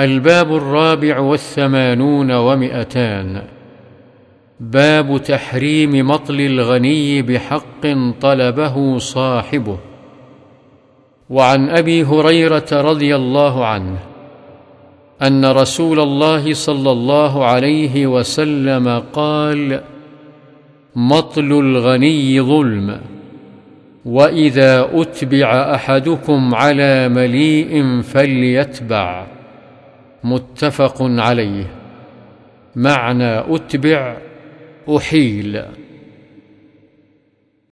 الباب الرابع والثمانون ومئتان. باب تحريم مطل الغني بحق طلبه صاحبه. وعن أبي هريرة رضي الله عنه أن رسول الله صلى الله عليه وسلم قال مطل الغني ظلم وإذا أتبع أحدكم على مليء فليتبع. متفق عليه. معنى أتبع أحيل.